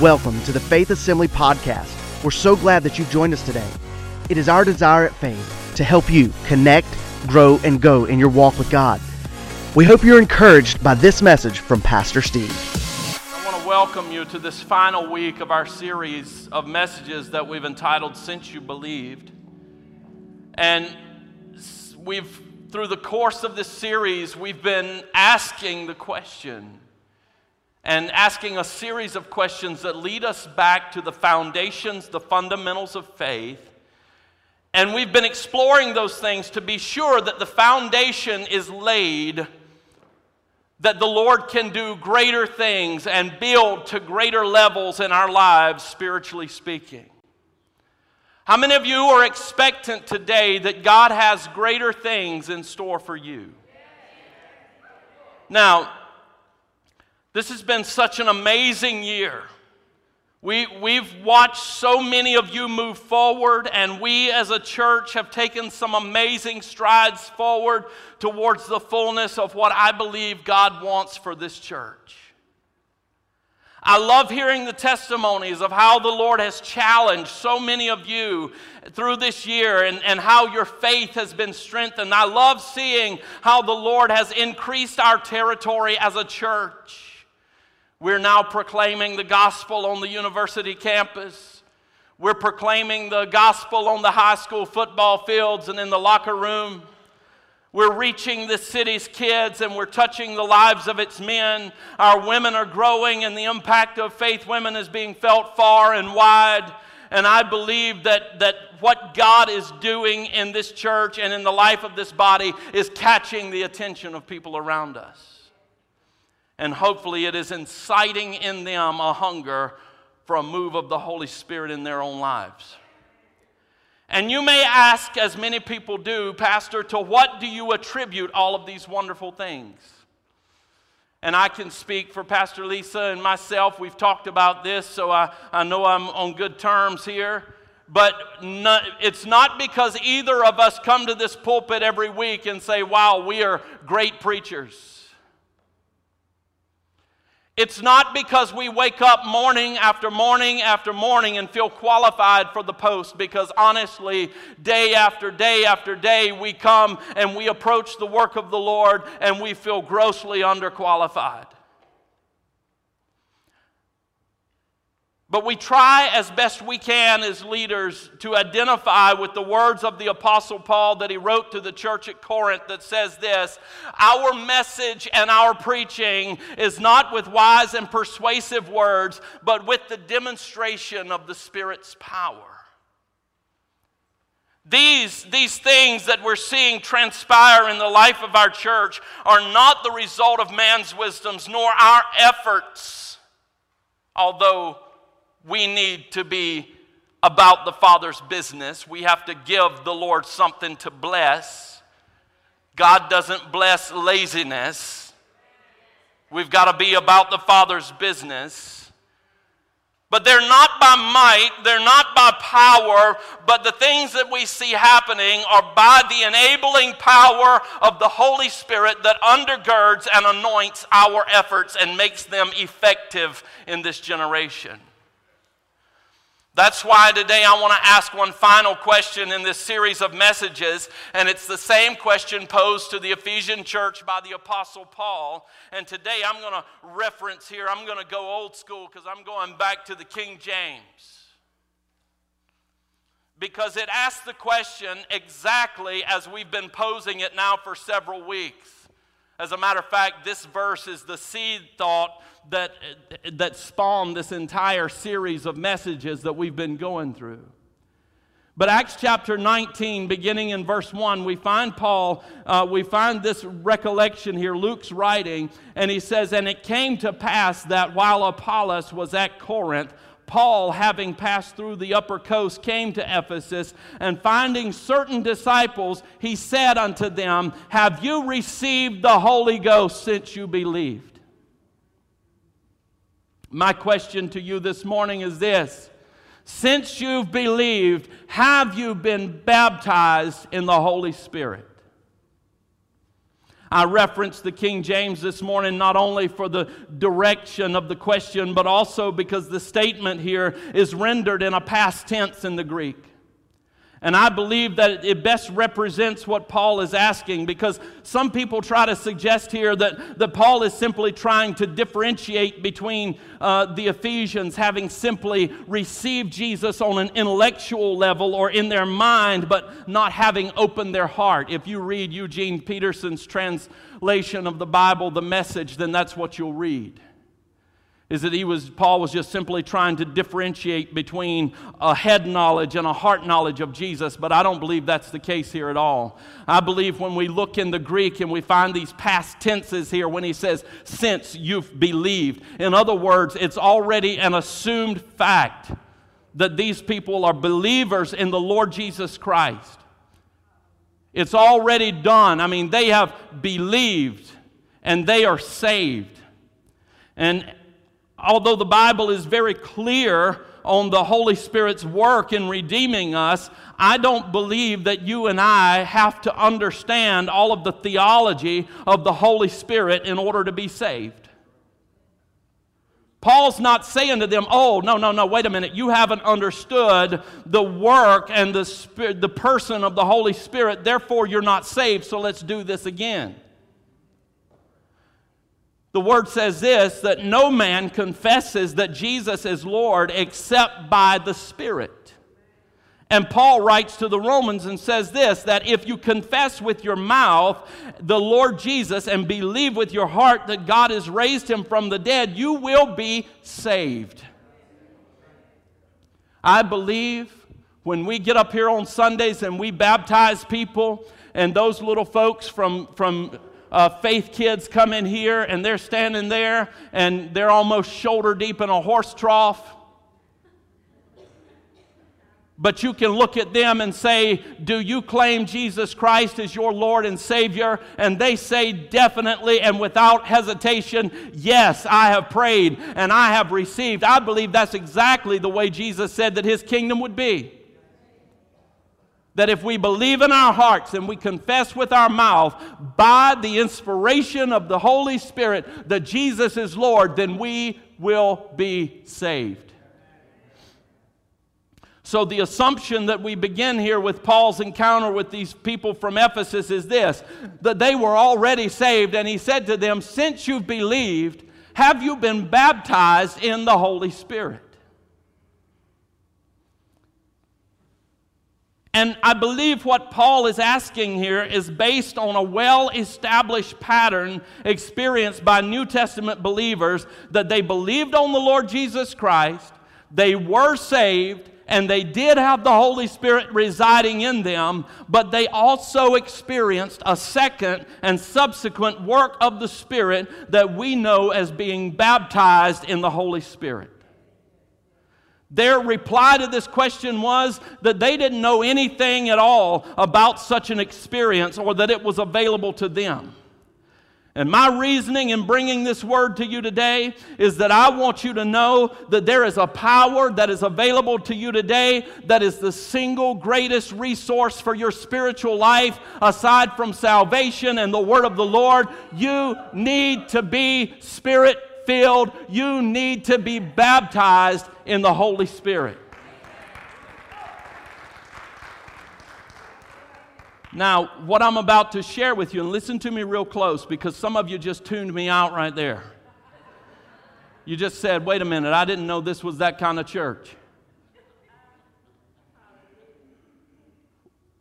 Welcome to the Faith Assembly Podcast. We're so glad that you've joined us today. It is our desire at Faith to help you connect, grow, and go in your walk with God. We hope you're encouraged by this message from Pastor Steve. I want to welcome you to this final week of our series of messages that we've entitled Since You Believed. And we've, through the course of this series, we've been asking the question and asking a series of questions that lead us back to the foundations, the fundamentals of faith. And we've been exploring those things to be sure that the foundation is laid, that the Lord can do greater things and build to greater levels in our lives, spiritually speaking. How many of you are expectant today that God has greater things in store for you? Now, this has been such an amazing year. We, we've watched so many of you move forward, and we as a church have taken some amazing strides forward towards the fullness of what I believe God wants for this church. I love hearing the testimonies of how the Lord has challenged so many of you through this year and, and how your faith has been strengthened. I love seeing how the Lord has increased our territory as a church. We're now proclaiming the gospel on the university campus. We're proclaiming the gospel on the high school football fields and in the locker room. We're reaching the city's kids and we're touching the lives of its men. Our women are growing, and the impact of faith women is being felt far and wide. And I believe that, that what God is doing in this church and in the life of this body is catching the attention of people around us. And hopefully, it is inciting in them a hunger for a move of the Holy Spirit in their own lives. And you may ask, as many people do, Pastor, to what do you attribute all of these wonderful things? And I can speak for Pastor Lisa and myself. We've talked about this, so I, I know I'm on good terms here. But it's not because either of us come to this pulpit every week and say, wow, we are great preachers. It's not because we wake up morning after morning after morning and feel qualified for the post, because honestly, day after day after day, we come and we approach the work of the Lord and we feel grossly underqualified. But we try as best we can as leaders to identify with the words of the Apostle Paul that he wrote to the church at Corinth that says this Our message and our preaching is not with wise and persuasive words, but with the demonstration of the Spirit's power. These, these things that we're seeing transpire in the life of our church are not the result of man's wisdoms nor our efforts, although we need to be about the Father's business. We have to give the Lord something to bless. God doesn't bless laziness. We've got to be about the Father's business. But they're not by might, they're not by power, but the things that we see happening are by the enabling power of the Holy Spirit that undergirds and anoints our efforts and makes them effective in this generation. That's why today I want to ask one final question in this series of messages, and it's the same question posed to the Ephesian church by the Apostle Paul. And today I'm going to reference here, I'm going to go old school because I'm going back to the King James. Because it asks the question exactly as we've been posing it now for several weeks. As a matter of fact, this verse is the seed thought that, that spawned this entire series of messages that we've been going through. But Acts chapter 19, beginning in verse 1, we find Paul, uh, we find this recollection here, Luke's writing, and he says, And it came to pass that while Apollos was at Corinth, Paul, having passed through the upper coast, came to Ephesus, and finding certain disciples, he said unto them, Have you received the Holy Ghost since you believed? My question to you this morning is this Since you've believed, have you been baptized in the Holy Spirit? I referenced the King James this morning not only for the direction of the question, but also because the statement here is rendered in a past tense in the Greek. And I believe that it best represents what Paul is asking because some people try to suggest here that, that Paul is simply trying to differentiate between uh, the Ephesians having simply received Jesus on an intellectual level or in their mind, but not having opened their heart. If you read Eugene Peterson's translation of the Bible, the message, then that's what you'll read is that he was paul was just simply trying to differentiate between a head knowledge and a heart knowledge of jesus but i don't believe that's the case here at all. I believe when we look in the greek and we find these past tenses here when he says since you've believed. In other words it's already an assumed fact that these people are believers in the lord jesus christ. It's already done. I mean they have believed and they are saved. And although the Bible is very clear on the Holy Spirit's work in redeeming us, I don't believe that you and I have to understand all of the theology of the Holy Spirit in order to be saved. Paul's not saying to them, oh, no, no, no, wait a minute. You haven't understood the work and the, spirit, the person of the Holy Spirit, therefore you're not saved, so let's do this again the word says this that no man confesses that Jesus is Lord except by the Spirit. And Paul writes to the Romans and says this that if you confess with your mouth the Lord Jesus and believe with your heart that God has raised him from the dead, you will be saved. I believe when we get up here on Sundays and we baptize people, and those little folks from, from uh, faith kids come in here and they're standing there and they're almost shoulder deep in a horse trough. But you can look at them and say, Do you claim Jesus Christ as your Lord and Savior? And they say definitely and without hesitation, Yes, I have prayed and I have received. I believe that's exactly the way Jesus said that His kingdom would be that if we believe in our hearts and we confess with our mouth by the inspiration of the Holy Spirit that Jesus is Lord, then we will be saved. So, the assumption that we begin here with Paul's encounter with these people from Ephesus is this that they were already saved, and he said to them, Since you've believed, have you been baptized in the Holy Spirit? And I believe what Paul is asking here is based on a well established pattern experienced by New Testament believers that they believed on the Lord Jesus Christ, they were saved, and they did have the Holy Spirit residing in them, but they also experienced a second and subsequent work of the Spirit that we know as being baptized in the Holy Spirit. Their reply to this question was that they didn't know anything at all about such an experience or that it was available to them. And my reasoning in bringing this word to you today is that I want you to know that there is a power that is available to you today that is the single greatest resource for your spiritual life aside from salvation and the word of the Lord. You need to be spirit filled. You need to be baptized in the Holy Spirit. Now, what I'm about to share with you, and listen to me real close because some of you just tuned me out right there. You just said, wait a minute, I didn't know this was that kind of church.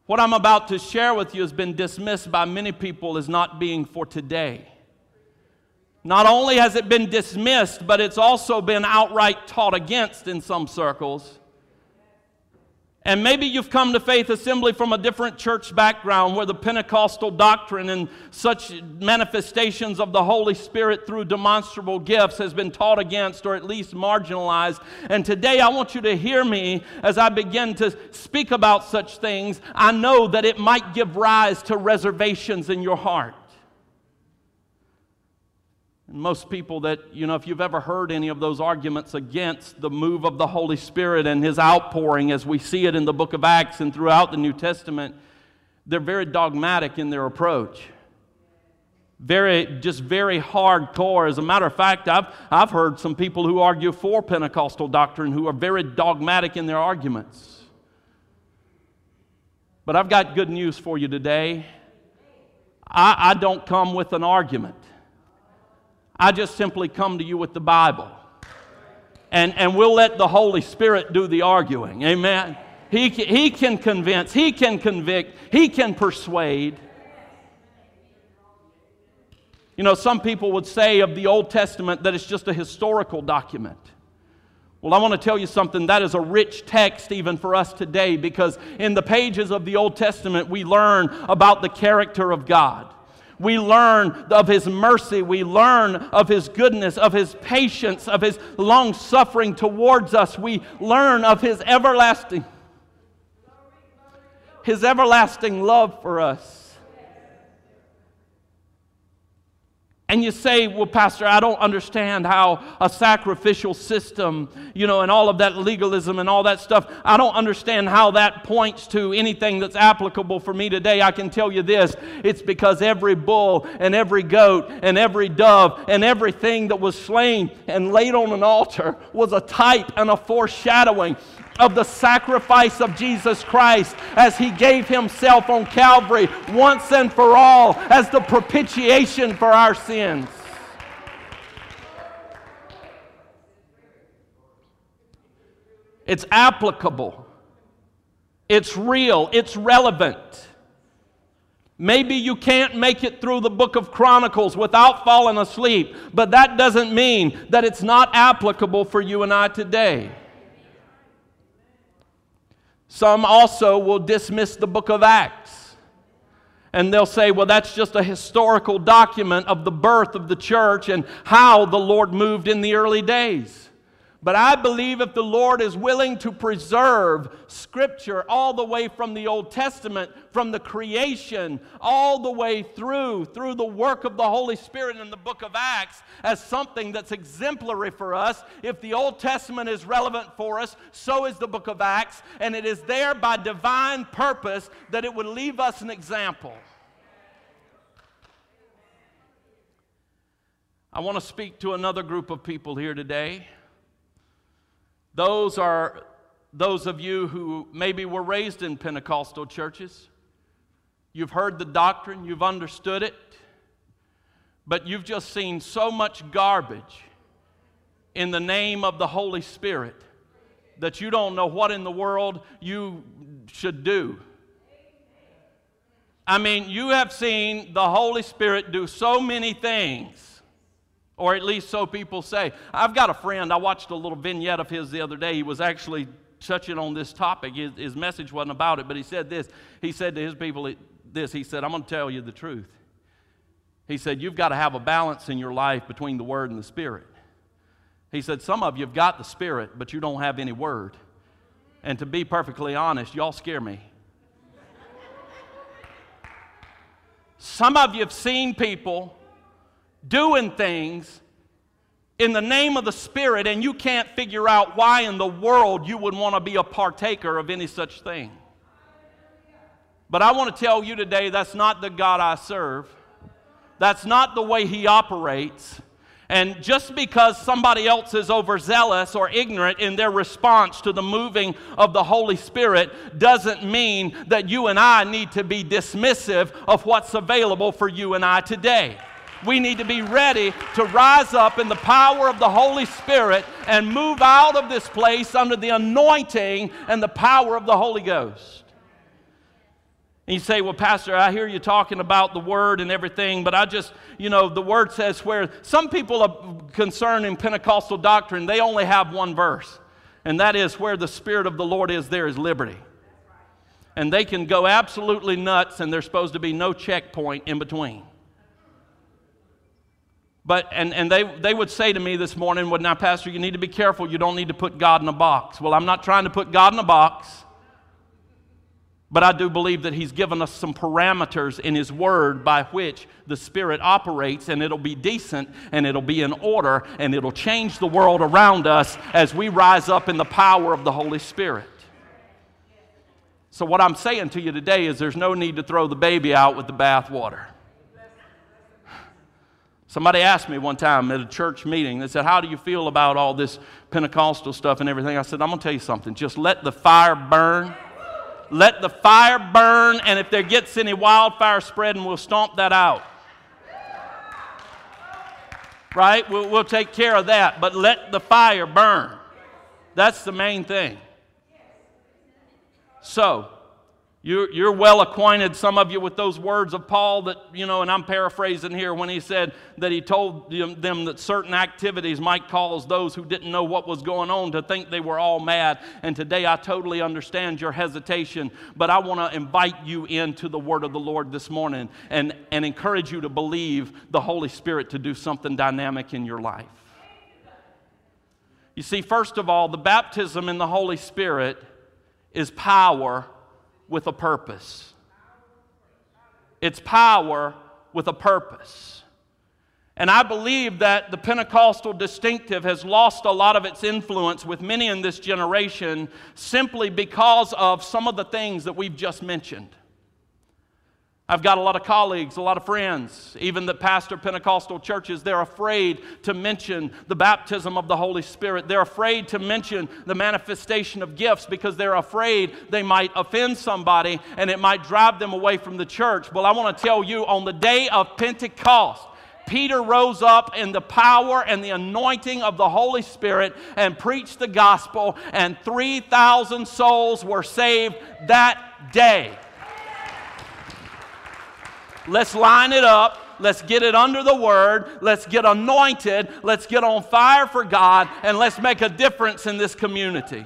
What I'm about to share with you has been dismissed by many people as not being for today. Not only has it been dismissed, but it's also been outright taught against in some circles. And maybe you've come to Faith Assembly from a different church background where the Pentecostal doctrine and such manifestations of the Holy Spirit through demonstrable gifts has been taught against or at least marginalized. And today I want you to hear me as I begin to speak about such things. I know that it might give rise to reservations in your heart. Most people that, you know, if you've ever heard any of those arguments against the move of the Holy Spirit and his outpouring as we see it in the book of Acts and throughout the New Testament, they're very dogmatic in their approach. very just very hardcore. As a matter of fact I've, I've heard some people who argue for pentecostal doctrine who are very dogmatic in their arguments. But i've got good news for you today. I, I don't come with an argument i just simply come to you with the bible and, and we'll let the holy spirit do the arguing amen he, he can convince he can convict he can persuade you know, some people would say of the Old Testament that it's just a historical document. Well, I want to tell you something. That is a rich text even for us today because in the pages of the Old Testament, we learn about the character of God. We learn of His mercy. We learn of His goodness, of His patience, of His long suffering towards us. We learn of His everlasting, His everlasting love for us. And you say, well, Pastor, I don't understand how a sacrificial system, you know, and all of that legalism and all that stuff, I don't understand how that points to anything that's applicable for me today. I can tell you this it's because every bull and every goat and every dove and everything that was slain and laid on an altar was a type and a foreshadowing of the sacrifice of Jesus Christ as he gave himself on Calvary once and for all as the propitiation for our sins. It's applicable. It's real. It's relevant. Maybe you can't make it through the book of Chronicles without falling asleep, but that doesn't mean that it's not applicable for you and I today. Some also will dismiss the book of Acts. And they'll say, well, that's just a historical document of the birth of the church and how the Lord moved in the early days. But I believe if the Lord is willing to preserve Scripture all the way from the Old Testament, from the creation, all the way through, through the work of the Holy Spirit in the book of Acts, as something that's exemplary for us, if the Old Testament is relevant for us, so is the book of Acts, and it is there by divine purpose that it would leave us an example. I want to speak to another group of people here today. Those are those of you who maybe were raised in Pentecostal churches. You've heard the doctrine, you've understood it, but you've just seen so much garbage in the name of the Holy Spirit that you don't know what in the world you should do. I mean, you have seen the Holy Spirit do so many things or at least so people say. I've got a friend, I watched a little vignette of his the other day. He was actually touching on this topic. His, his message wasn't about it, but he said this. He said to his people this He said, I'm going to tell you the truth. He said, You've got to have a balance in your life between the Word and the Spirit. He said, Some of you have got the Spirit, but you don't have any Word. And to be perfectly honest, y'all scare me. Some of you have seen people doing things in the name of the Spirit, and you can't figure out why in the world you would want to be a partaker of any such thing. But I want to tell you today that's not the God I serve. That's not the way He operates. And just because somebody else is overzealous or ignorant in their response to the moving of the Holy Spirit doesn't mean that you and I need to be dismissive of what's available for you and I today we need to be ready to rise up in the power of the Holy Spirit and move out of this place under the anointing and the power of the Holy Ghost. And you say, Well, Pastor, I hear you talking about the Word and everything, but I just, you know, the Word says where some people are concerned in Pentecostal doctrine, they only have one verse, and that is where the Spirit of the Lord is, there is liberty. And they can go absolutely nuts, and there's supposed to be no checkpoint in between. But, and, and they, they would say to me this morning, well, now, Pastor, you need to be careful. You don't need to put God in a box. Well, I'm not trying to put God in a box, but I do believe that He's given us some parameters in His Word by which the Spirit operates, and it'll be decent, and it'll be in order, and it'll change the world around us as we rise up in the power of the Holy Spirit. So, what I'm saying to you today is there's no need to throw the baby out with the bathwater. Somebody asked me one time at a church meeting, they said, How do you feel about all this Pentecostal stuff and everything? I said, I'm going to tell you something. Just let the fire burn. Let the fire burn, and if there gets any wildfire spreading, we'll stomp that out. Right? We'll, we'll take care of that, but let the fire burn. That's the main thing. So, you're, you're well acquainted, some of you, with those words of Paul that, you know, and I'm paraphrasing here when he said that he told them that certain activities might cause those who didn't know what was going on to think they were all mad. And today I totally understand your hesitation, but I want to invite you into the word of the Lord this morning and, and encourage you to believe the Holy Spirit to do something dynamic in your life. You see, first of all, the baptism in the Holy Spirit is power with a purpose. It's power with a purpose. And I believe that the Pentecostal distinctive has lost a lot of its influence with many in this generation simply because of some of the things that we've just mentioned. I've got a lot of colleagues, a lot of friends, even that pastor Pentecostal churches. They're afraid to mention the baptism of the Holy Spirit. They're afraid to mention the manifestation of gifts because they're afraid they might offend somebody and it might drive them away from the church. Well, I want to tell you on the day of Pentecost, Peter rose up in the power and the anointing of the Holy Spirit and preached the gospel, and 3,000 souls were saved that day. Let's line it up. Let's get it under the word. Let's get anointed. Let's get on fire for God. And let's make a difference in this community.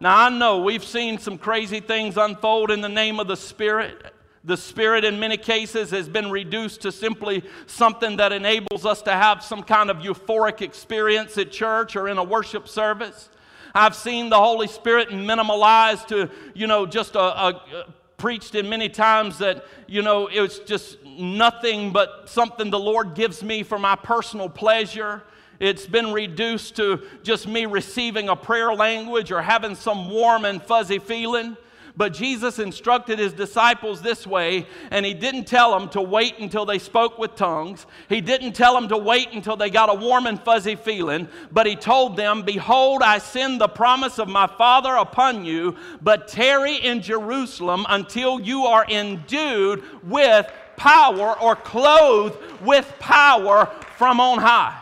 Now, I know we've seen some crazy things unfold in the name of the Spirit. The Spirit, in many cases, has been reduced to simply something that enables us to have some kind of euphoric experience at church or in a worship service. I've seen the Holy Spirit minimalized to, you know, just a, a preached in many times that, you know, it was just nothing but something the Lord gives me for my personal pleasure. It's been reduced to just me receiving a prayer language or having some warm and fuzzy feeling. But Jesus instructed his disciples this way, and he didn't tell them to wait until they spoke with tongues. He didn't tell them to wait until they got a warm and fuzzy feeling, but he told them, Behold, I send the promise of my Father upon you, but tarry in Jerusalem until you are endued with power or clothed with power from on high.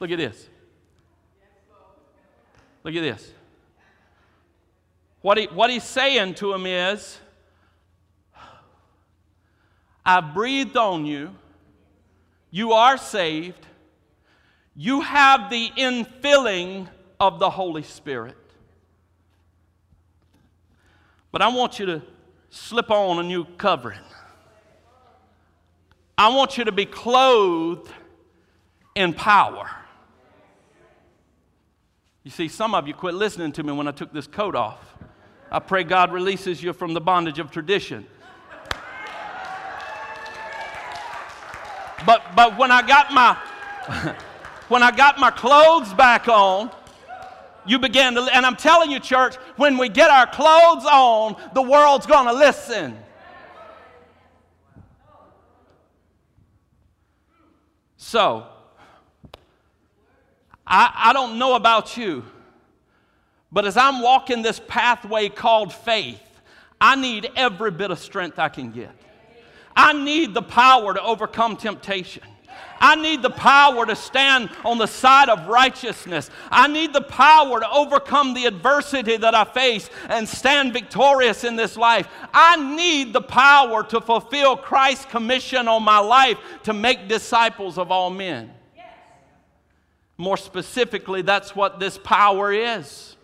Look at this. Look at this. What, he, what he's saying to him is, I breathed on you. You are saved. You have the infilling of the Holy Spirit. But I want you to slip on a new covering. I want you to be clothed in power. You see, some of you quit listening to me when I took this coat off. I pray God releases you from the bondage of tradition. But, but when I got my when I got my clothes back on, you began to, and I'm telling you, church, when we get our clothes on, the world's to listen. So, I, I don't know about you, but as I'm walking this pathway called faith, I need every bit of strength I can get. I need the power to overcome temptation. I need the power to stand on the side of righteousness. I need the power to overcome the adversity that I face and stand victorious in this life. I need the power to fulfill Christ's commission on my life to make disciples of all men. More specifically, that's what this power is.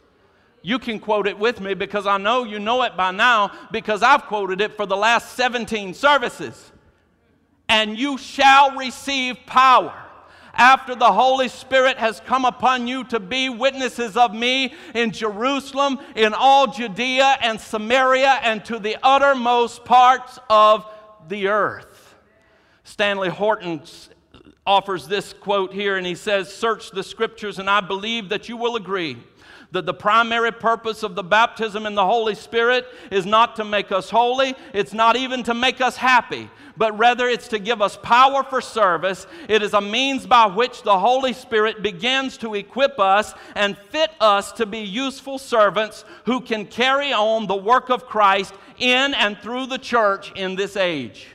You can quote it with me because I know you know it by now because I've quoted it for the last 17 services. And you shall receive power after the Holy Spirit has come upon you to be witnesses of me in Jerusalem, in all Judea and Samaria, and to the uttermost parts of the earth. Stanley Horton offers this quote here, and he says, Search the scriptures, and I believe that you will agree that the primary purpose of the baptism in the Holy Spirit is not to make us holy, it's not even to make us happy, but rather it's to give us power for service. It is a means by which the Holy Spirit begins to equip us and fit us to be useful servants who can carry on the work of Christ in and through the church in this age.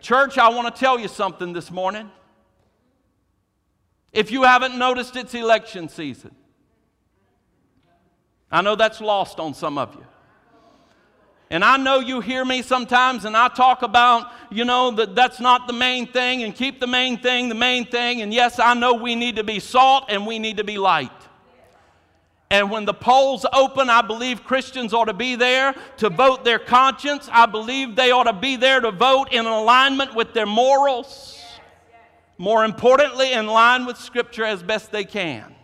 Church, I want to tell you something this morning. If you haven't noticed, it's election season. I know that's lost on some of you. And I know you hear me sometimes, and I talk about, you know, that that's not the main thing, and keep the main thing the main thing. And yes, I know we need to be salt and we need to be light. And when the polls open, I believe Christians ought to be there to vote their conscience. I believe they ought to be there to vote in alignment with their morals. More importantly, in line with Scripture as best they can.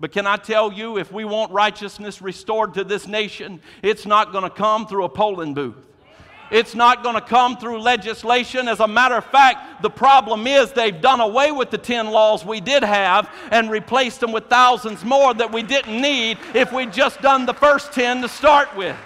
But can I tell you, if we want righteousness restored to this nation, it's not going to come through a polling booth. It's not going to come through legislation. As a matter of fact, the problem is they've done away with the 10 laws we did have and replaced them with thousands more that we didn't need if we'd just done the first 10 to start with.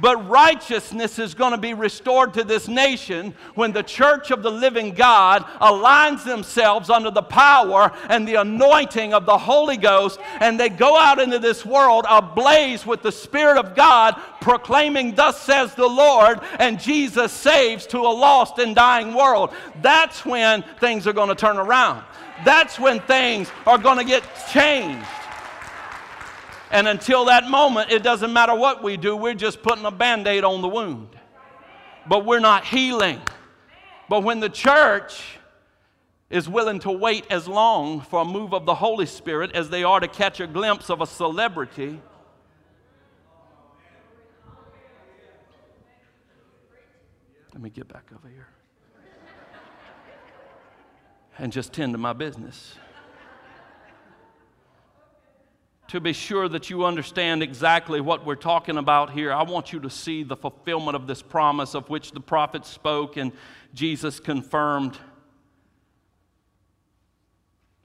But righteousness is going to be restored to this nation when the church of the living God aligns themselves under the power and the anointing of the Holy Ghost, and they go out into this world ablaze with the Spirit of God, proclaiming, Thus says the Lord, and Jesus saves to a lost and dying world. That's when things are going to turn around. That's when things are going to get changed. And until that moment, it doesn't matter what we do, we're just putting a band aid on the wound. But we're not healing. But when the church is willing to wait as long for a move of the Holy Spirit as they are to catch a glimpse of a celebrity, let me get back over here and just tend to my business to be sure that you understand exactly what we're talking about here, I want you to see the fulfillment of this promise of which the prophet spoke and Jesus confirmed.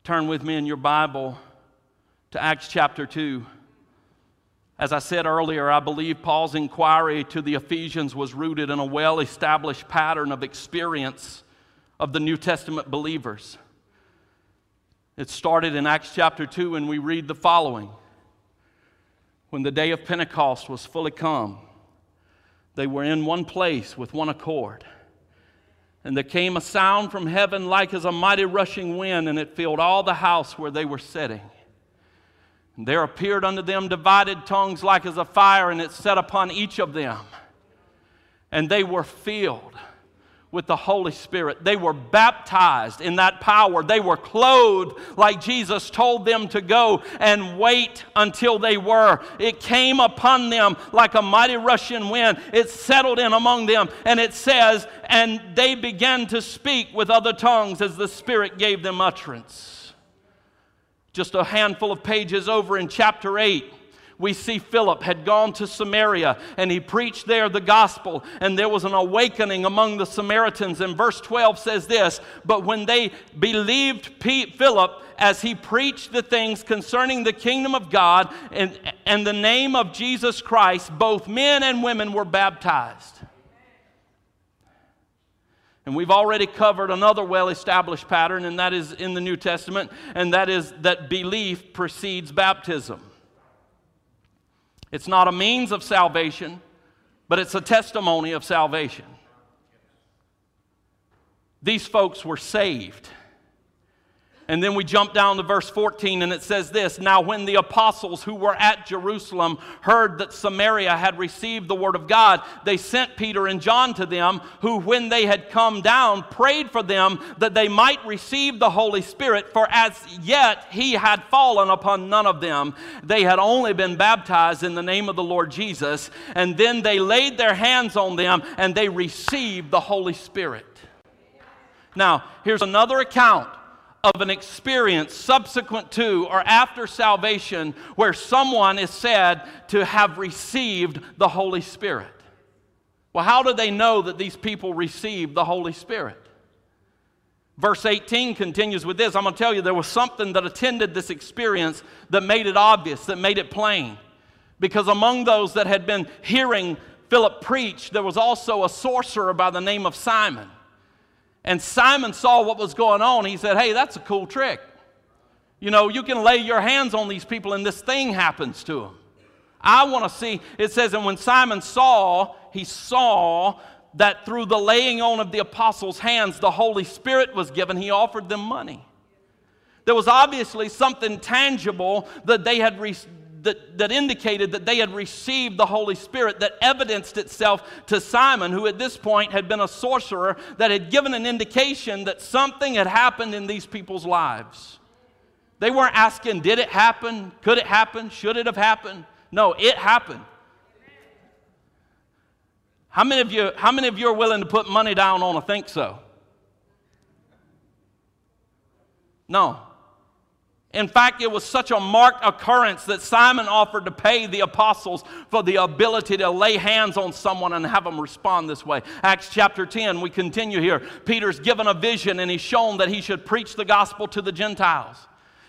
Turn with me in your Bible to Acts chapter 2. As I said earlier, I believe Paul's inquiry to the Ephesians was rooted in a well established pattern of experience of the New Testament believers. It started in Acts chapter 2, and we read the following When the day of Pentecost was fully come, they were in one place with one accord. And there came a sound from heaven like as a mighty rushing wind, and it filled all the house where they were sitting. And there appeared unto them divided tongues like as a fire, and it set upon each of them. And they were filled with the Holy Spirit. They were baptized in that power. They were clothed like Jesus told them to go and wait until they were. It came upon them like a mighty rushing wind. It settled in among them. And it says, and they began to speak with other tongues as the Spirit gave them utterance. Just a handful of pages over in chapter 8 we see Philip had gone to Samaria and he preached there the gospel, and there was an awakening among the Samaritans. And verse 12 says this But when they believed Philip as he preached the things concerning the kingdom of God and, and the name of Jesus Christ, both men and women were baptized. And we've already covered another well established pattern, and that is in the New Testament, and that is that belief precedes baptism. It's not a means of salvation, but it's a testimony of salvation. These folks were saved. And then we jump down to verse 14 and it says this Now, when the apostles who were at Jerusalem heard that Samaria had received the word of God, they sent Peter and John to them, who, when they had come down, prayed for them that they might receive the Holy Spirit, for as yet he had fallen upon none of them. They had only been baptized in the name of the Lord Jesus. And then they laid their hands on them and they received the Holy Spirit. Now, here's another account of an experience subsequent to or after salvation where someone is said to have received the Holy Spirit. Well, how do they know that these people received the Holy Spirit? Verse 18 continues with this. I'm going to tell you there was something that attended this experience that made it obvious, that made it plain. Because among those that had been hearing Philip preach, there was also a sorcerer by the name of Simon. And Simon saw what was going on. He said, Hey, that's a cool trick. You know, you can lay your hands on these people and this thing happens to them. I want to see, it says, and when Simon saw, he saw that through the laying on of the apostles' hands, the Holy Spirit was given, he offered them money. There was obviously something tangible that they had re- that, that indicated that they had received the Holy Spirit that evidenced itself to Simon, who at this point had been a sorcerer, that had given an indication that something had happened in these people's lives. They weren't asking, did it happen? Could it happen? Should it have happened? No, it happened. How many of you, how many of you are willing to put money down on a think so? No. In fact, it was such a marked occurrence that Simon offered to pay the apostles for the ability to lay hands on someone and have them respond this way. Acts chapter 10, we continue here. Peter's given a vision and he's shown that he should preach the gospel to the Gentiles.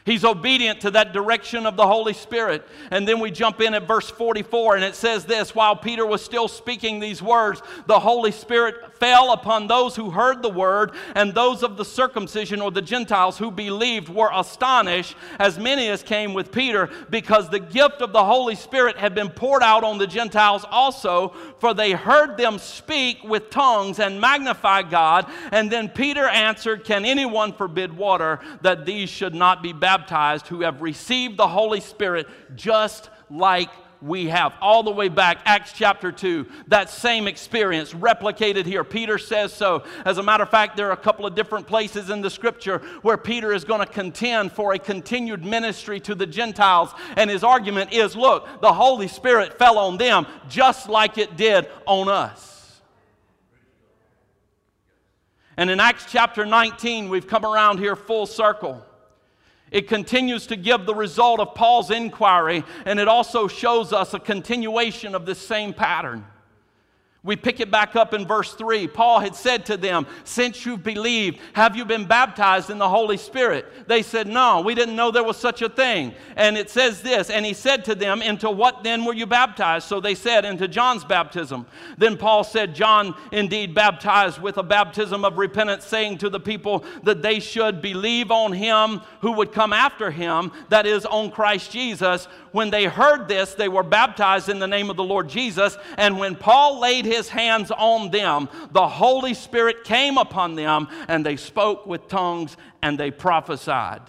He's obedient to that direction of the Holy Spirit. And then we jump in at verse 44, and it says this While Peter was still speaking these words, the Holy Spirit fell upon those who heard the word, and those of the circumcision or the Gentiles who believed were astonished, as many as came with Peter, because the gift of the Holy Spirit had been poured out on the Gentiles also, for they heard them speak with tongues and magnify God. And then Peter answered, Can anyone forbid water that these should not be baptized? Baptized who have received the Holy Spirit just like we have. All the way back, Acts chapter 2, that same experience replicated here. Peter says so. As a matter of fact, there are a couple of different places in the scripture where Peter is going to contend for a continued ministry to the Gentiles. And his argument is look, the Holy Spirit fell on them just like it did on us. And in Acts chapter 19, we've come around here full circle. It continues to give the result of Paul's inquiry, and it also shows us a continuation of this same pattern. We pick it back up in verse 3. Paul had said to them, Since you've believed, have you been baptized in the Holy Spirit? They said, No, we didn't know there was such a thing. And it says this, and he said to them, Into what then were you baptized? So they said, Into John's baptism. Then Paul said, John indeed baptized with a baptism of repentance, saying to the people that they should believe on him who would come after him, that is, on Christ Jesus. When they heard this, they were baptized in the name of the Lord Jesus. And when Paul laid his hands on them, the Holy Spirit came upon them, and they spoke with tongues and they prophesied.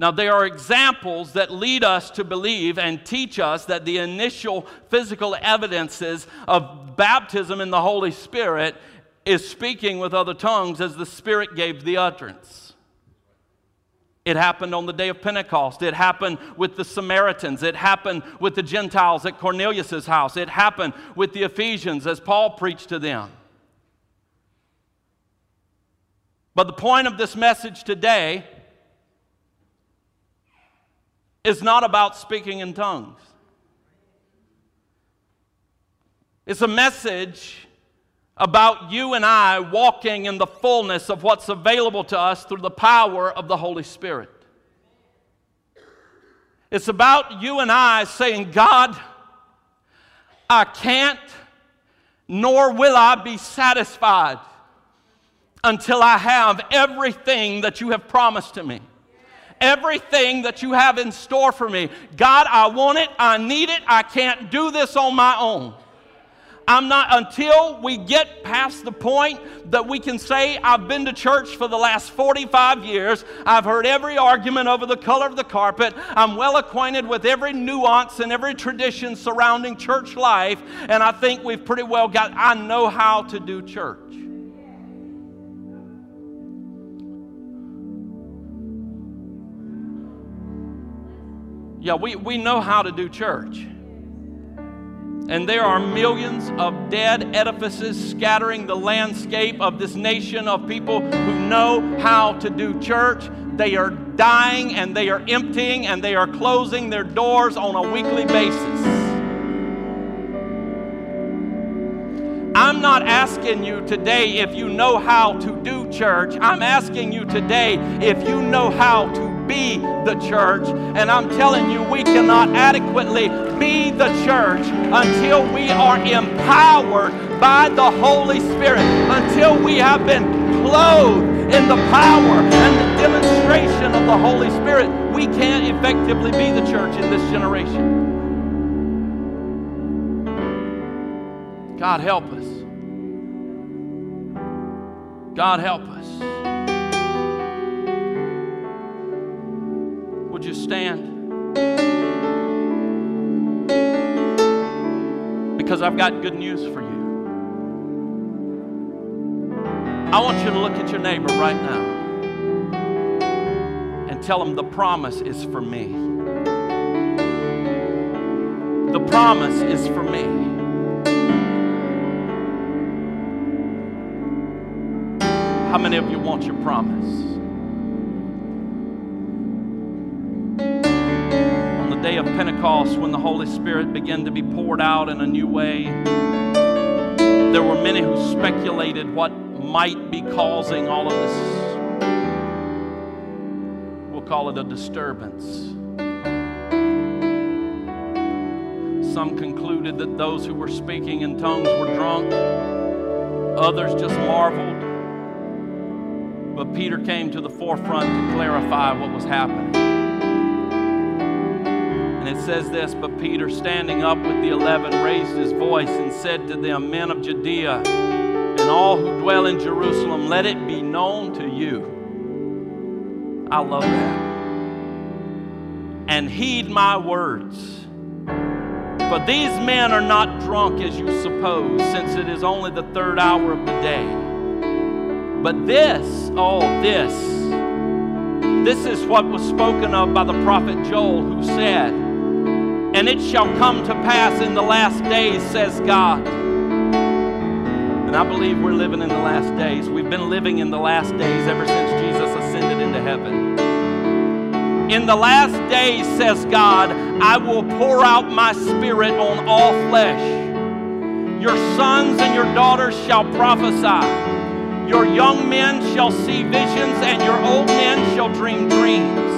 Now, there are examples that lead us to believe and teach us that the initial physical evidences of baptism in the Holy Spirit is speaking with other tongues as the Spirit gave the utterance. It happened on the day of Pentecost. It happened with the Samaritans. It happened with the Gentiles at Cornelius' house. It happened with the Ephesians as Paul preached to them. But the point of this message today is not about speaking in tongues. It's a message about you and I walking in the fullness of what's available to us through the power of the Holy Spirit. It's about you and I saying, God, I can't, nor will I be satisfied until I have everything that you have promised to me. Everything that you have in store for me. God, I want it. I need it. I can't do this on my own. I'm not, until we get past the point that we can say, I've been to church for the last 45 years, I've heard every argument over the color of the carpet, I'm well acquainted with every nuance and every tradition surrounding church life, and I think we've pretty well got, I know how to do church. Yeah, we, we know how to do church. And there are millions of dead edifices scattering the landscape of this nation of people who know how to do church. They are dying and they are emptying and they are closing their doors on a weekly basis. I'm not asking you today if you know how to do church. I'm asking you today if you know how to be the church. And I'm telling you, we cannot adequately be the church until we are empowered by the Holy Spirit, until we have been clothed in the power and the demonstration of the Holy Spirit. We can't effectively be the church in this generation. God help us. God help us. Would you stand? Because I've got good news for you. I want you to look at your neighbor right now and tell him the promise is for me. The promise is for me. How many of you want your promise? Of Pentecost, when the Holy Spirit began to be poured out in a new way, there were many who speculated what might be causing all of this. We'll call it a disturbance. Some concluded that those who were speaking in tongues were drunk. Others just marveled. But Peter came to the forefront to clarify what was happening. Says this But Peter, standing up with the eleven, raised his voice and said to them, Men of Judea, and all who dwell in Jerusalem, let it be known to you. I love that. And heed my words. For these men are not drunk as you suppose, since it is only the third hour of the day. But this, oh, this, this is what was spoken of by the prophet Joel, who said, And it shall come to pass in the last days, says God. And I believe we're living in the last days. We've been living in the last days ever since Jesus ascended into heaven. In the last days, says God, I will pour out my spirit on all flesh. Your sons and your daughters shall prophesy. Your young men shall see visions, and your old men shall dream dreams.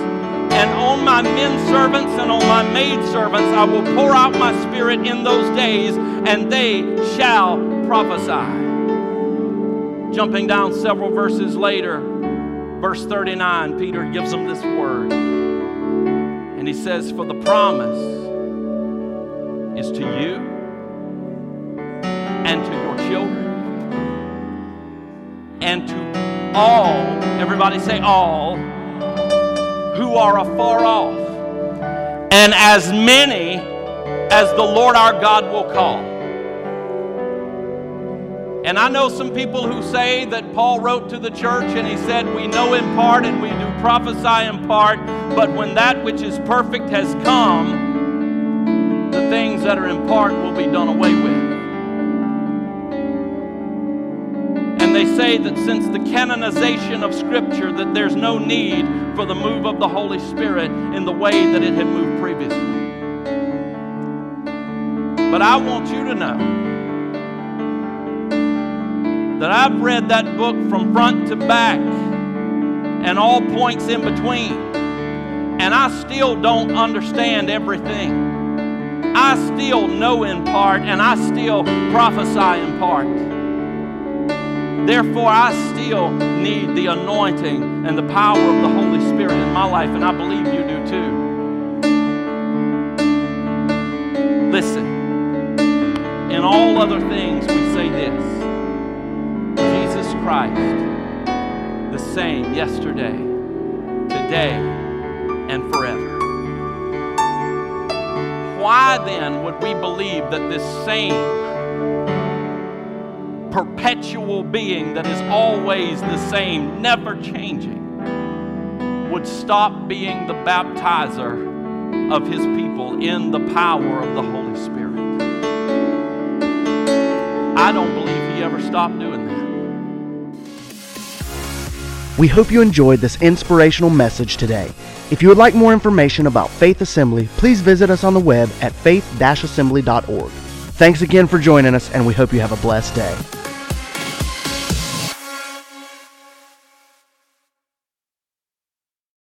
And on my men servants and on my maid servants I will pour out my spirit in those days, and they shall prophesy. Jumping down several verses later, verse 39, Peter gives them this word. And he says, For the promise is to you and to your children and to all, everybody say all, who are afar off, and as many as the Lord our God will call. And I know some people who say that Paul wrote to the church and he said, We know in part and we do prophesy in part, but when that which is perfect has come, the things that are in part will be done away with. And they say that since the canonization of Scripture, that there's no need for the move of the Holy Spirit in the way that it had moved previously. But I want you to know that I've read that book from front to back and all points in between, and I still don't understand everything. I still know in part, and I still prophesy in part. Therefore, I still need the anointing and the power of the Holy Spirit in my life, and I believe you do too. Listen, in all other things, we say this Jesus Christ, the same yesterday, today, and forever. Why then would we believe that this same perpetual being that is always the same, never changing, would stop being the baptizer of his people in the power of the Holy Spirit. I don't believe he ever stopped doing that. We hope you enjoyed this inspirational message today. If you would like more information about Faith Assembly, please visit us on the web at faith-assembly.org. Thanks again for joining us, and we hope you have a blessed day.